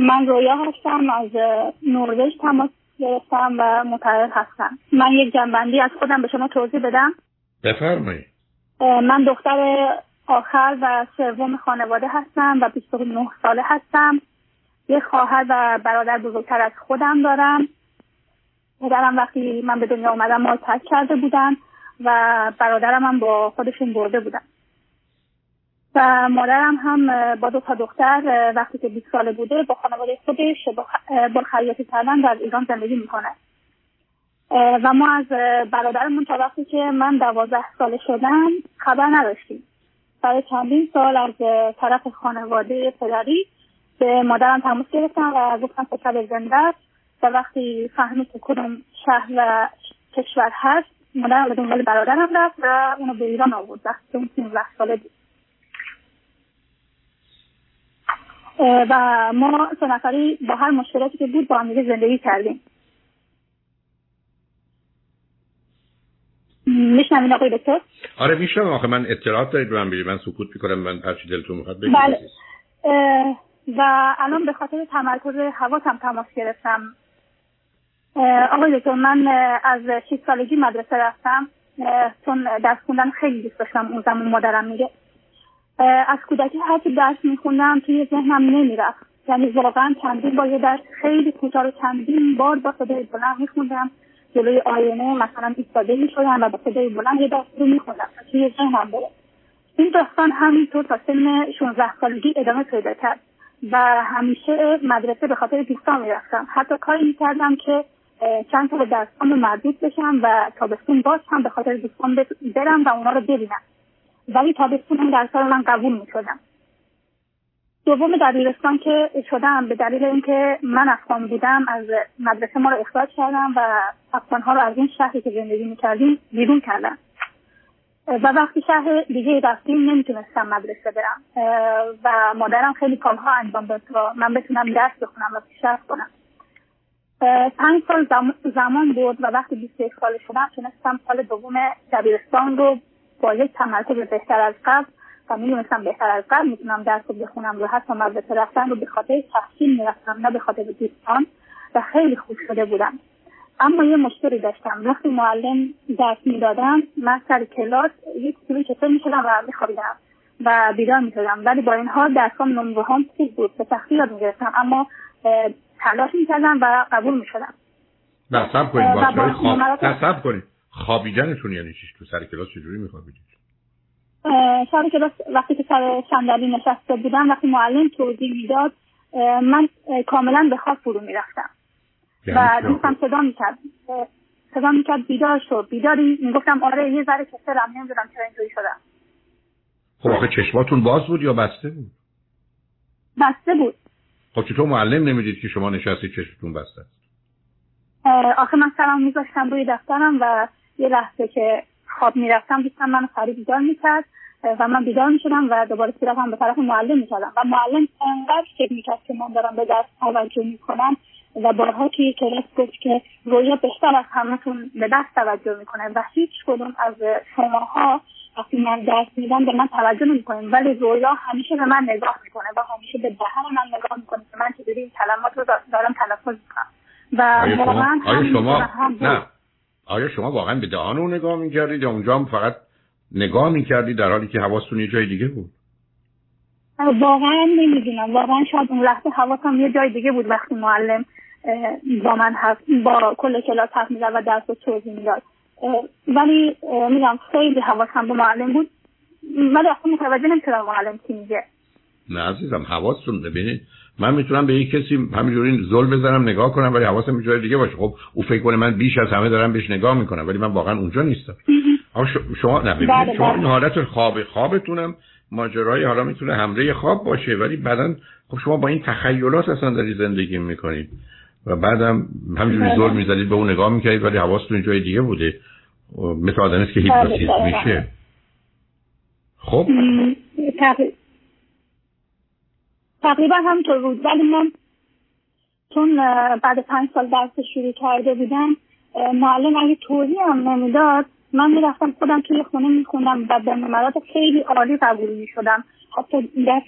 من رویا هستم از نروژ تماس گرفتم و متعرض هستم. من یک جنبندی از خودم به شما توضیح بدم. بفرمایید. من دختر آخر و سوم خانواده هستم و 29 ساله هستم. یه خواهر و برادر بزرگتر از خودم دارم. پدرم وقتی من به دنیا اومدم ما تک کرده بودن و برادرم هم با خودشون برده بودن. و مادرم هم با دو تا دختر وقتی که 20 ساله بوده با خانواده خودش با خیاطی کردن در ایران زندگی می‌کنه. و ما از برادرمون تا وقتی که من دوازده ساله شدم خبر نداشتیم. برای چندین سال از طرف خانواده پدری به مادرم تماس گرفتم و گفتم پسر زنده و وقتی فهمید که کدوم شهر و کشور هست مادرم به دنبال برادرم رفت و اونو به ایران آورد. وقتی اون 13 ساله بود. و ما سه نفری با هر مشکلاتی که بود با هم زندگی کردیم. میشنوین آقای دکتر؟ آره میشنم آخه من اطلاعات دارید من من سکوت می‌کنم. من هرچی دلتون می‌خواد بگید. بله. و الان به خاطر تمرکز حواسم تماس گرفتم. آقای دکتر من از 6 سالگی مدرسه رفتم. چون درس خوندن خیلی دوست داشتم. اون زمان مادرم میگه از کودکی هرچی درس میخوندم توی ذهنم نمی‌رفت. یعنی واقعا چندین با یه درس خیلی کوتاه رو چندین بار با صدای بلند میخوندم. جلوی آینه مثلا ایستاده می‌شدم و با صدای بلند یه درس رو میخوندم. توی ذهنم بره این داستان همینطور تا سن 16 سالگی ادامه پیدا کرد. و همیشه مدرسه به خاطر دوستان می‌رفتم. حتی کاری می‌کردم که چند تا به درسام مربوط بشم و تابستون باز هم به خاطر دوستان برم و اونا رو ببینم. ولی تابستون درس رو من قبول می‌شدم. دوم دبیرستان که شدم به دلیل اینکه من افغان بودم از مدرسه ما رو اخراج کردم و افغان ها رو از این شهری که زندگی می‌کردیم بیرون کردم. و وقتی شهر دیگه رفتیم نمی‌تونستم مدرسه برم. و مادرم خیلی کارها انجام داد تا من بتونم درس بخونم و پیشرفت کنم. پنج سال زمان بود و وقتی 21 سال شدم تونستم سال دوم دبیرستان رو با یک تمرکز بهتر از قبل و می‌دونستم بهتر از قبل می‌تونم درس رو بخونم. و حتی مدرسه رفتن رو به خاطر تحصیل می‌رفتم نه به خاطر دوستان و خیلی خوب شده بودم. اما یه مشکلی داشتم. وقتی معلم درس می‌دادم من سر کلاس یک سوری چطور می‌شدم و میخوابیدم و بیدار می‌شدم. ولی با این حال درسام نمره هم خوب بود. به سختی یاد می‌گرفتم. اما تلاش می‌کردم و قبول می‌شدم. نه سب کنید خواب. نه سب کنید. خوابیدنتون یعنی چیش تو سر کلاس چجوری میخوابیدید؟ سر کلاس وقتی که سر صندلی نشسته بودم وقتی معلم توضیح می‌داد من کاملا به خواب فرو می‌رفتم. و یعنی دوستم صدا می‌کرد. صدا می‌کرد بیدار شد بیداری؟ می‌گفتم آره یه ذره کسلم نمی‌دونم چرا اینجوری شدم. خب آخه چشماتون باز بود یا بسته بود؟ بسته بود. خب چطور معلم نمی‌دید که شما نشستی چشمتون بسته است؟ آخه من سلام میذاشتم روی دفترم و یه لحظه که خواب می‌رفتم دوستم من خرید بیدار می‌کرد و من بیدار می‌شدم و دوباره صورتم به طرف معلم می‌کردم و معلم انقدر فکر می‌کرد که من دارم به درس توجه می‌کنم و بارها توی کلاس گفت که رویا بهتر از همتون به درس توجه می‌کنه و هیچ کدوم از شماها وقتی من درس میدم به من توجه نمی‌کنیم ولی رویا همیشه به من نگاه می‌کنه و همیشه به دهن من نگاه می‌کنه که من چجوری این کلمات رو دارم تلفظ می‌کنم. و واقعا شما نه. آیا شما واقعا به دهان اون نگاه می‌کردید یا اونجا هم فقط نگاه می‌کردید در حالی که حواستون یه جای دیگه بود؟ واقعا نمی‌دونم. واقعا شاید اون لحظه حواسم یه جای دیگه بود وقتی معلم با من با کل کلاس حرف می‌زد و درس رو توضیح می‌داد. ولی میگم خیلی حواسم به معلم بود. ولی اصلا متوجه نمی‌شدم معلم چی میگه. نه عزیزم حواستون ببینید. من می‌تونم به یک کسی همینجوری زل بزنم نگاه کنم ولی حواسم جای دیگه باشه. خب او فکر کنه من بیش از همه دارم بهش نگاه می‌کنم ولی من واقعا اونجا نیستم. شما نه بله، شما این بله. حالت خواب خوابتونم. ماجرای حالا می‌تونه حمله خواب باشه ولی بعدا خب شما با این تخیلات اصلا داری زندگی می‌کنید. و بعدم همینجوری بله. زل می‌زدید به اون نگاه می‌کردید ولی حواستون جای دیگه بوده. مثل آدم که هیپنوتیزم میشه. خب. تقریبا همینطور بود. ولی من چون بعد پنج سال درس شروع کرده بودم معلم اگه توضیح هم نمی‌داد من می‌رفتم خودم توی خونه میخوندم و به نمرات خیلی عالی قبول می‌شدم. حتی درس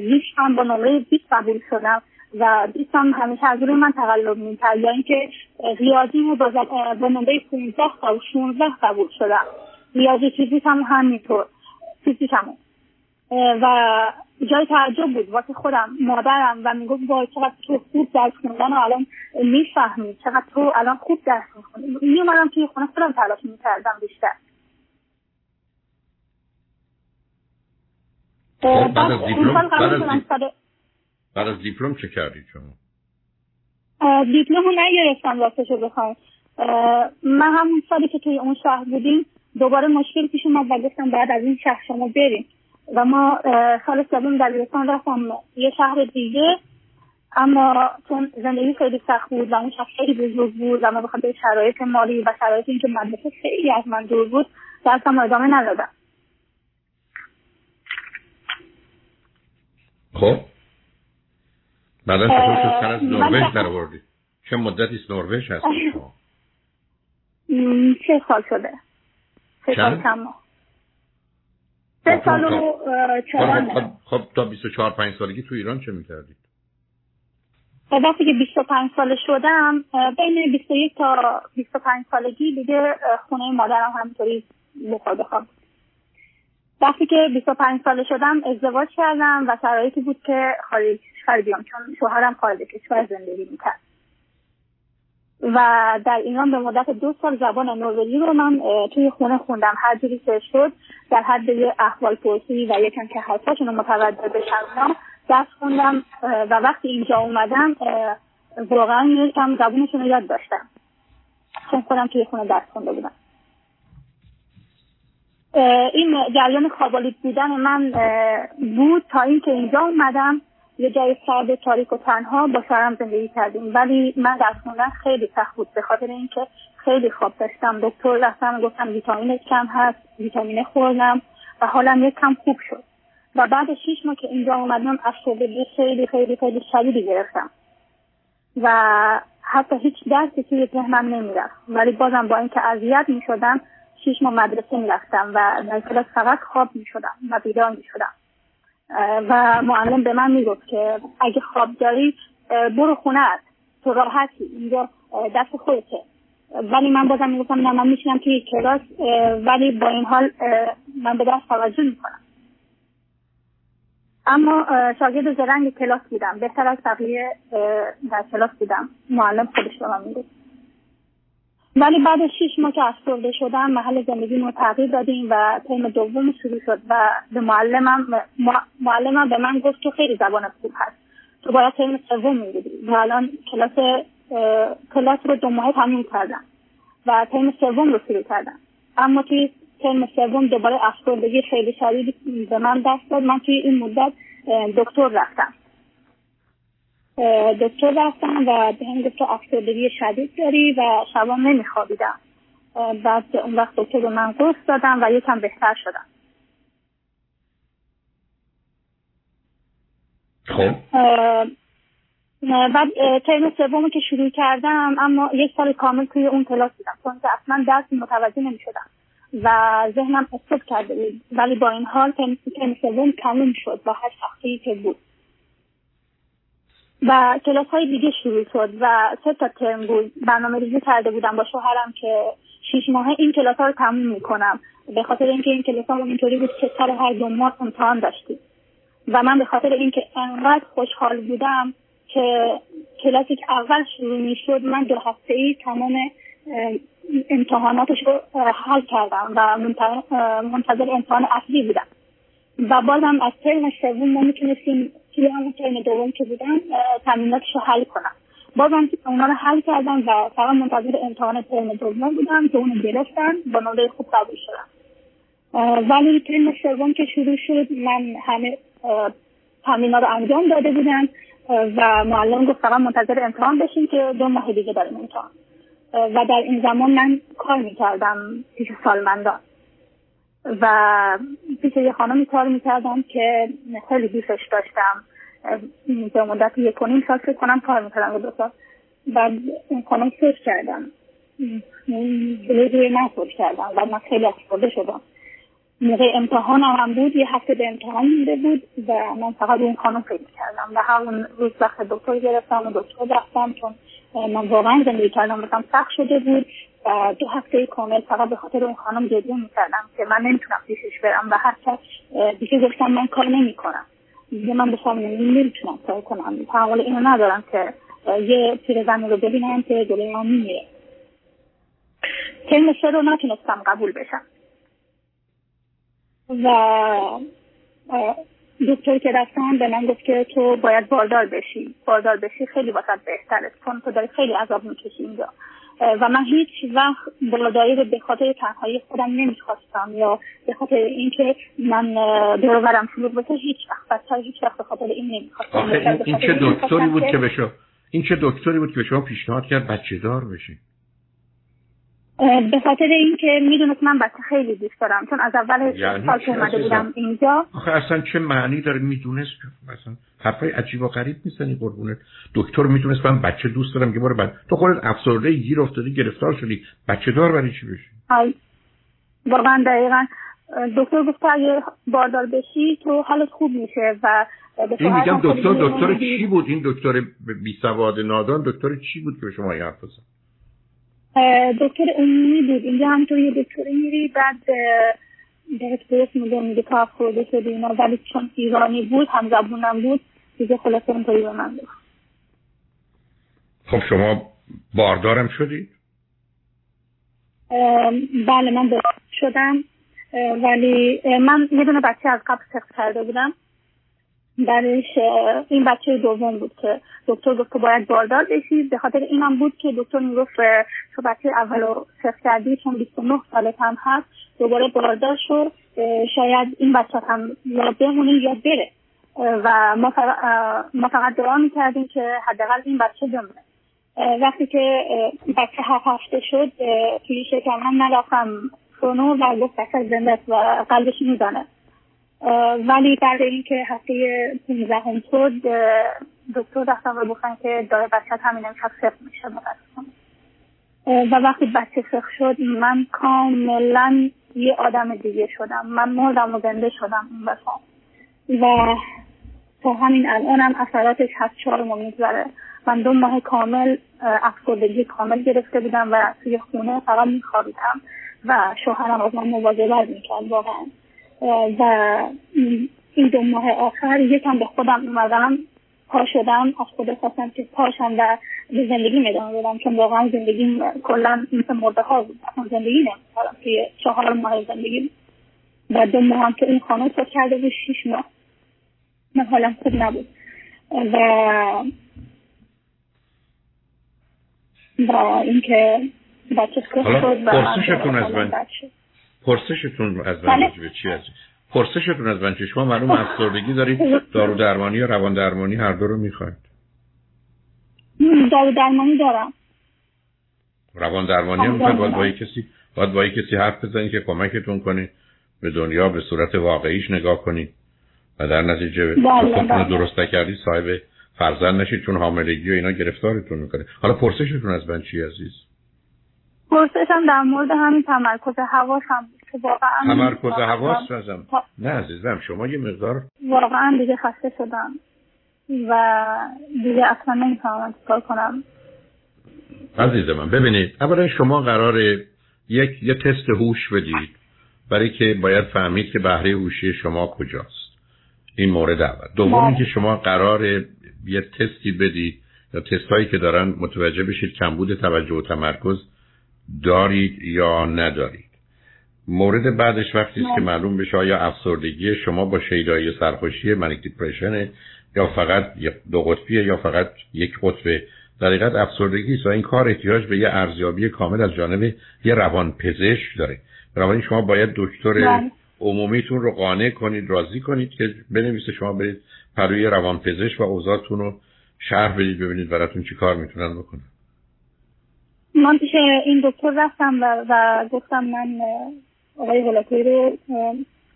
زیش هم با نمره 20 قبول شدم و دوستم همیشه از روی من تقلب می‌کرد. یا اینکه ریاضی رو با نمره 15 تا 16 قبول شدم. ریاضی فیزیک هم همینطور. فیزیک همون و جای تعجب بود. واسه خودم مادرم و می‌گفت وای چقدر تو خوب درس خوندن و الان می‌فهمی چقدر تو الان خوب درس می‌خونی. میومدم توی خونه خودم تلاش می‌کردم بیشتر. خب، بعد از دیپلم بعد از دیپلم چه کردید شما؟ دیپلم رو نگرفتم راستشو بخوام. من همون سالی که توی اون شهر بودیم دوباره مشکل پیش اومد و گفتم بعد از این شهر شما بریم. و ما سال سوم دبیرستان رفتم یه شهر دیگه. اما چون زندگی خیلی سخت بود و اون شهر خیلی بزرگ بود و ما بخاطر شرایط مالی و شرایط اینکه مدرسه خیلی از من دور بود درسم ادامه ندادم. خب. بعد از سر از نروژ در آوردی چه مدتی نروژ هست شما؟ سه سال شده؟ سه سال سه سال و چهار خب, خب تا 24 5 سالگی تو ایران چه می‌کردید؟ وقتی که 25 ساله شدم بین 21 تا 25 سالگی دیگه خونه مادرم همینطوری بخواه بخواب وقتی که 25 ساله شدم ازدواج کردم و شرایطی بود که خارج بیام چون شوهرم خارج کشور زندگی می‌کرد. و در ایران به مدت دو سال زبان نروژی رو من توی خونه خوندم. هر جوری که شد در حد یه احوال پرسی و یکم که حرفاشون رو متوجه بشم درس خوندم و وقتی اینجا اومدم واقعا یکم زبونشون رو یاد داشتم. چون خودم توی خونه درس خونده بودم. این جریان خوابالود بودن من بود تا اینکه اینجا اومدم. یه جای سرد تاریک و تنها با شوهرم زندگی کردیم. ولی من در خوندن خیلی سخت بود. به خاطر اینکه خیلی خواب داشتم. دکتر رفتم گفتم ویتامین کم هست ویتامین خوردم و حالم یک کم خوب شد. و بعد شیش ماه که اینجا اومدم افسردگی خیلی خیلی خیلی شدیدی گرفتم. و حتی هیچ درسی توی ذهنم نمی‌رفت. ولی بازم با اینکه اذیت می‌شدم شیش ماه مدرسه می‌رفتم و در فقط خواب می‌شدم و بیدار می‌شدم. و معلم به من می‌گفت که اگه خواب داری برو خونه تو راحتی اینجا دست خودته. ولی من بازم می‌گفتم نه من میشینم توی کلاس ولی با این حال من به دست توجه می‌کنم. اما شاگرد زرنگ کلاس بودم. بهتر از بقیه در کلاس بودم. معلم خودش به من می‌گفت. ولی بعد شیش ماه که افسرده شدم محل زندگی رو تغییر دادیم و ترم دوم شروع شد و به معلمم معلمم به من گفت تو خیلی زبان خوب هست. تو باید ترم سوم می‌گیری. و الان کلاس کلاس رو دو ماه تموم کردم و ترم سوم رو شروع کردم. اما توی ترم سوم دوباره افسردگی خیلی شدید به من دست داد. من توی این مدت دکتر رفتم. دکتر رفتم و به هم گفت افسردگی شدید داری و شبا نمیخوابیدم. بعد اون وقت دکتر به من قرص دادم و یکم بهتر شدم. خب. بعد ترم سوم که شروع کردم اما یک سال کامل توی اون کلاس بودم. چون که اصلا درس متوجه نمی شدم و ذهنم استوب کرده بود. ولی با این حال ترم سوم تموم شد با هر سختی که بود. و کلاس های دیگه شروع شد و سه تا ترم بود. برنامه ریزی کرده بودم با شوهرم که شیش ماه این کلاس ها رو تموم می‌کنم. به خاطر اینکه این کلاس ها اینطوری بود که سر هر دو ماه امتحان داشتیم. و من به خاطر اینکه انقدر خوشحال بودم که کلاسی که اول شروع می‌شد من دو هفته ای تمام امتحاناتش رو حل کردم و منتظر امتحان اصلی بودم. و بازم از ترم سوم ما می‌تونستیم توی همون ترم دوم که بودم تمریناتش رو حل کنم. بازم اونا رو حل کردم و فقط منتظر امتحان ترم دوم بودم که اونو گرفتن با نمره خوب قبول شدم. ولی ترم سوم که شروع شد من همه تمرینات رو انجام داده بودم و معلم گفت فقط منتظر امتحان بشین که دو ماه دیگه داریم امتحان. و در این زمان من کار می‌کردم پیش سالمندان. و پیش یه خانمی کار می‌کردم که خیلی دوستش داشتم. به مدت یک و نیم سال فکر کنم کار می‌کردم دو سال. و اون خانم سرچ کردم. روی من سرچ کردم و من خیلی افسرده شدم. موقع امتحان هم بود یه هفته به امتحان مونده بود و من فقط اون خانم فکر کردم و همون روز وقت دکتر گرفتم و دکتر رفتم چون من واقعا زندگی کردم بکنم سخت شده بود. و دو هفته کامل فقط به خاطر اون خانم گریه می‌کردم که من نمی‌تونم پیشش برم و حتی دیگه گفتم من کار نمی‌کنم. دیگه من به نمی‌تونم کار کنم. تحول اینو ندارم که یه پیرزن رو ببینم که جلوی من میمیره. ترم رو نتونستم قبول بشم. و دکتر که رفتم به من گفت که تو باید باردار بشی. باردار بشی خیلی واسط بهتره. چون تو داری خیلی عذاب می‌کشی اینجا. و من هیچ وقت بارداری رو به خاطر تنهایی خودم نمی‌خواستم یا به خاطر اینکه من دور برم شلوغ بشه هیچ وقت بچه هیچ وقت به خاطر این نمی‌خواستم. این, این چه دکتری بود که به شما این چه دکتری بود که به شما پیشنهاد کرد بچه دار بشی؟ به خاطر اینکه می‌دونست من بچه خیلی دوست دارم چون از اول یعنی سال که اومده بودم اینجا. آخه اصلا چه معنی داره می‌دونست؟ مثلا حرفای عجیب و غریب می‌زنی قربونت. دکتر می‌دونست من بچه دوست دارم که برو بعد. تو خودت افسرده گیر افتادی گرفتار شدی. بچه دار برای چی بشی؟ واقعا دقیقا. دکتر گفت اگه باردار بشی تو حالت خوب میشه و این میگم دکتر دکتر چی بود؟ این دکتر بی سواد نادان دکتر چی بود که به شما این حرف دکتر عمومی بود. اینجا همینطور یه دکتری میری بعد بهت درست میگه میگه تو افسرده شدی اینا. ولی چون ایرانی بود هم زبونم بود دیگه خلاصه اونطوری به من بود خب شما باردارم شدید؟ بله من باردار شدم. ولی من یه دونه بچه از قبل سخت کرده بودم. درش این بچه دوم بود که دکتر گفت که باید باردار بشید. به خاطر اینم بود که دکتر می‌گفت تو بچه اول رو سخت کردی چون 29 سالت هم هست دوباره باردار شد شاید این بچه هم یا بمونه یا بره. و ما فقط, دعا می‌کردیم که حداقل این بچه بمونه. وقتی که بچه هفت هفته شد توی شکم هم نرفتم سونو و گفت بچه زنده و قلبش می‌زنه ولی بعد اینکه هفته 15 هم شد دکتر رفتم و گفتن که داره بچه همین امشب سخت میشه و وقتی بچه سخت شد من کاملا یه آدم دیگه شدم. من مردم و زنده شدم اون بسام و تا همین الانم اثراتش هست چهار ماه میگذره. من دو ماه کامل افسردگی کامل گرفته بودم و توی خونه فقط میخوابیدم و شوهرم از من مواظبت می‌کرد واقعا. و این دو ماه آخر یکم به خودم اومدم پا شدم از خود خواستم که پاشم و به زندگی می‌دانم بدم چون واقعا زندگی کلا مثل مرده ها بود. زندگی نمی‌کردم توی چهار ماه زندگی و دو ماه هم که این خانه تو کرده بود شیش ماه. من حالم خوب نبود. و و اینکه بچه خوب شد و پرسشتون از من از بله. به چی عزیز پرسشتون از من شما معلوم افسردگی دارید دارو درمانی یا روان درمانی هر دو رو می‌خواید. دارو درمانی دارم. روان درمانی هم باید با کسی باید با کسی حرف بزنید که کمکتون کنه به دنیا به صورت واقعیش نگاه کنید و در نتیجه خودتون بله، بله. درست نکردی صاحب فرزند نشید چون حاملگی و اینا گرفتارتون می‌کنه. حالا پرسشتون از من چی عزیز؟ پرسشم در مورد همین تمرکز حواس هم که واقعا تمرکز حواس ازم نه عزیزم شما یه مقدار واقعا دیگه خسته شدم و دیگه اصلا نمی‌تونم کار کنم. عزیز من ببینید اولا شما قرار یک یه تست هوش بدید برای که باید فهمید که بهره هوشی شما کجاست. این مورد اول. دوم بله. اینکه شما قرار یه تستی بدید یا تست هایی که دارن متوجه بشید کمبود توجه و تمرکز دارید یا ندارید. مورد بعدش وقتی است که معلوم بشه آیا افسردگی شما با شیدایی سرخوشی منیک دیپرشن یا فقط دو قطبیه یا فقط یک قطبه؟ در حقیقت افسردگی است و این کار احتیاج به یه ارزیابی کامل از جانب یه روان پزشک داره. بنابراین شما باید دکتر. عمومیتون رو قانع کنید راضی کنید که بنویسه شما برید پروی روان پزشک و اوضاعتون رو شرح بدید ببینید براتون چی کار می‌تونن بکنن. من پیش این دکتر رفتم و, و گفتم من آقای غلاطی رو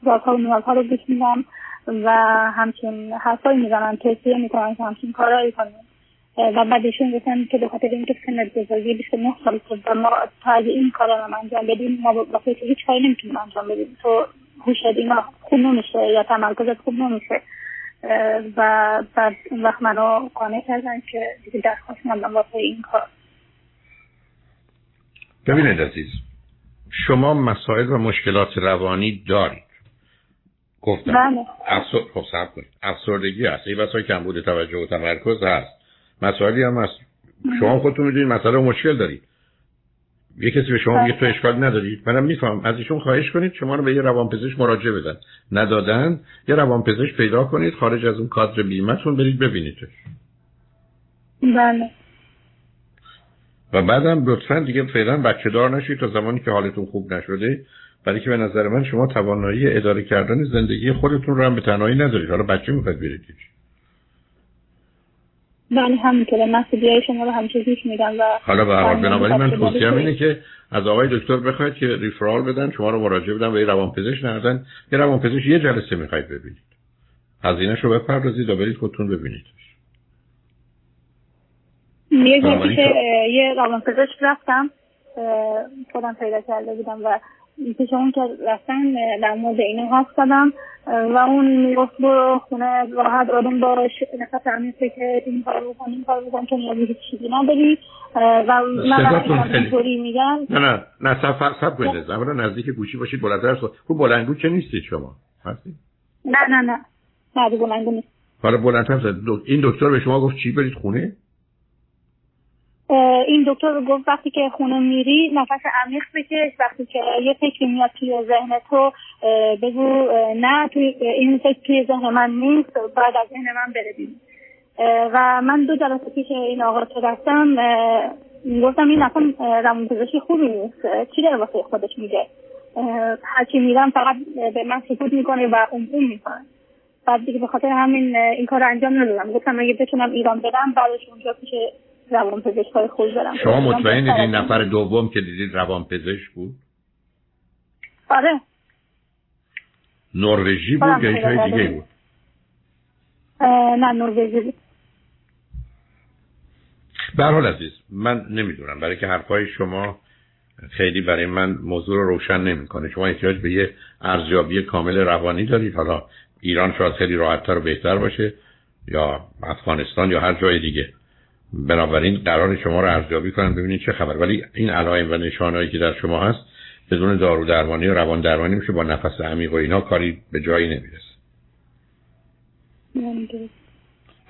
رازها و نیازها رو بشنیدم و همچین حرفایی می‌زنن توصیه می‌کنن که همچین کارهایی کنیم و بعد ایشون گفتن که به خاطر اینکه سنت بزرگی 29 سال شد و ما تا اگه این کارا رو انجام بدیم ما واسه هیچ کاری نمی‌تونیم انجام بدیم. تو هوشت اینا خوب نمیشه یا تمرکزت خوب نمیشه. و بعد اون وقت منو قانع کردن که دیگه درخواست مندم واسه این کار. ببینید عزیز شما مسائل و مشکلات روانی دارید. گفتم بله. افسر... خب کنید. افسردگی هست. این کم کمبود توجه و تمرکز هست. مسائلی هم هست. شما خودتون می‌دونید مسئله و مشکل دارید. یه کسی به شما میگه تو اشکال ندارید منم میفهم از ایشون خواهش کنید شما رو به یه روانپزشک مراجعه بدن. ندادن یه روانپزشک پیدا کنید خارج از اون کادر بیمتون برید ببینیدش. بله. و بعدم لطفا دیگه فعلا بچه دار نشید تا زمانی که حالتون خوب نشده برای که به نظر من شما توانایی اداره کردن زندگی خودتون رو هم به تنهایی ندارید. حالا بچه می‌خواید برید بله همینطوره مسئولیت شما رو همیشه گوش میدم و حالا به هر بنابراین من توصیه اینه که از آقای دکتر بخواید که ریفرال بدن شما رو مراجعه بدن به یه روانپزشک نردن. یه روانپزشک یه جلسه می‌خواید ببینید. هزینه‌ش رو بپردازید و برید خودتون ببینید یه جایی که یه روانپزشک رفتم خودم پیدا کرده بودم و پیش اون که رفتن در مورد اینو حرف زدم. و اون می‌گفت برو خونه راحت آروم باش نفس عمیق که این کار بکن این کار بکن که نیازی هیچ چیزی نداری. و من اینطوری میگم نه نه نه سب سب کنید اولا نزدیک گوشی باشید بلندتر خوب بلندگو چه نیستید شما؟ هستی؟ نه نه نه. نه بلندگو نیست. حالا بلندتر این دکتر به شما گفت چی برید خونه؟ این دکتر گفت وقتی که خونه میری نفس عمیق بکش وقتی که یه فکری میاد توی ذهن تو بگو نه توی این فکر توی ذهن من نیست بعد از ذهن من بره و من دو جلسه پیش این آقا که رفتم گفتم این اصلا روان پزشکی خوبی نیست. چی داره واسه خودش میگه؟ هرچی میرم فقط به من سکوت می‌کنه و اون می‌کنه. بعد دیگه به خاطر همین این کار انجام ندادم. گفتم اگه بتونم ایران برم بعدش اونجا پیش روان پزشک های خوب دارم شما مطمئن این نفر دوم که دیدید روان پزشک بود؟ آره. نروژی بود یا جای دیگه بود؟ نه نروژی بود. به حال عزیز من نمی‌دونم. برای که حرفای شما خیلی برای من موضوع رو روشن نمی‌کنه. شما احتیاج به یه ارزیابی کامل روانی دارید. حالا ایران شاید خیلی راحتتر و بهتر باشه یا افغانستان یا هر جای دیگه. بنابراین قرار شما رو ارزیابی کنن ببینید چه خبر. ولی این علائم و نشانهایی که در شما هست بدون دارو درمانی و روان درمانی میشه با نفس عمیق و اینا کاری به جایی نمی‌رسه.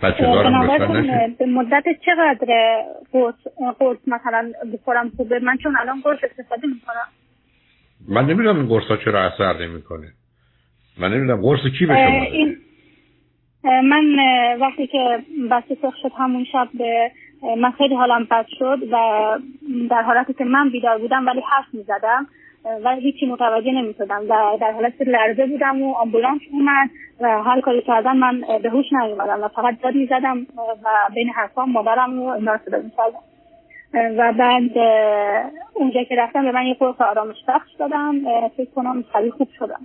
بچه دارم به مدت چقدر قرص قرص مثلا بخورم خوبه؟ من چون الان قرص استفاده می‌کنم. من نمی‌دونم این قرص ها چرا اثر نمی‌کنه. من نمی‌دونم قرص کی به شما من وقتی که بچه سخ شد همون شب به من خیلی حالم بد شد و در حالتی که من بیدار بودم ولی حرف می زدم و هیچی متوجه نمی شدم و در حالت لرزه بودم و آمبولانس اومد و هر کاری کردم من به هوش نیومدم و فقط داد می زدم و بین حرفام مادرم و اینا می و بعد اونجا که رفتم به من یه قرص آرامش بخش دادم فکر کنم خیلی خوب شدم.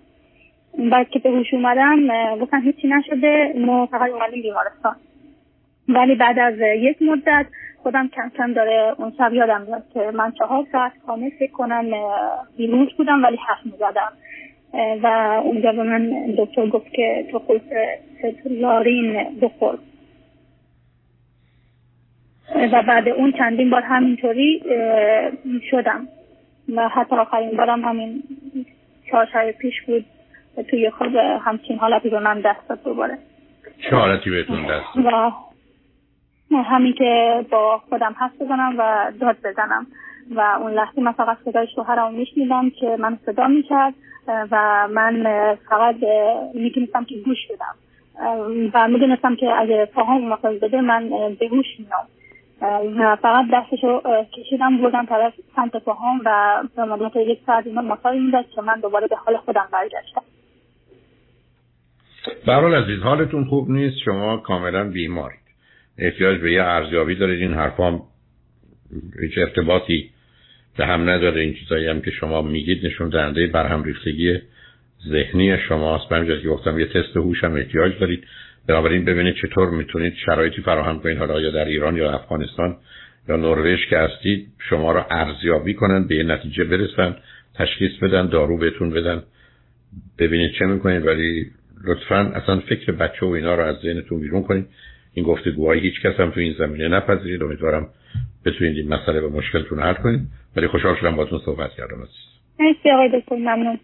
بعد که به هوش اومدم گفتن هیچی نشده ما فقط اومدیم بیمارستان. ولی بعد از یک مدت خودم کم کم داره اون شب یادم میاد که من چهار ساعت کامل فکر کنم بیروش بودم ولی حرف می‌زدم. و اونجا به من دکتر گفت که تو خود لارین بخور. و بعد اون چندین بار همینطوری شدم. و حتی آخرین بارم همین چهار پیش بود. توی خواب همچین حالتی به من دست داد دوباره. چه حالتی بهتون دست و همین که با خودم حس بزنم و داد بزنم. و اون لحظه من فقط صدای شوهرم میشنیدم که من صدا می‌کرد و من فقط می‌تونستم که گوش بدم. و می‌دونستم که اگه پاهام مساج بده من به گوش میام و فقط دستشو کشیدم بردم طرف سمت پاهام و به مدت یک ساعت اینا مساج می‌داد که من دوباره به حال خودم برگشتم. برحال عزیز حالتون خوب نیست؟ شما کاملا بیمارید. احتیاج به یه ارزیابی دارید. این حرفام هیچ ارتباطی به هم نداره. این چیزایی هم که شما میگید نشون دهنده برهم ریختگی ذهنی شماست. به که گفتم یه تست هوش هم احتیاج دارید. بنابراین ببینید چطور می‌تونید شرایطی فراهم کنید. حالا یا در ایران یا افغانستان یا نروژ که هستید شما را ارزیابی کنن به یه نتیجه برسن تشخیص بدن دارو بهتون بدن. ببینید چه می‌کنید ولی لطفا اصلا فکر بچه و اینا رو از ذهنتون بیرون کنید. این گفتگوهای هیچ کس هم تو این زمینه نپذیرید. امیدوارم بتونید این مسئله به مشکلتون حل کنید. ولی خوشحال شدم باتون صحبت کردم عزیز. مرسی آقای دکتر ممنون.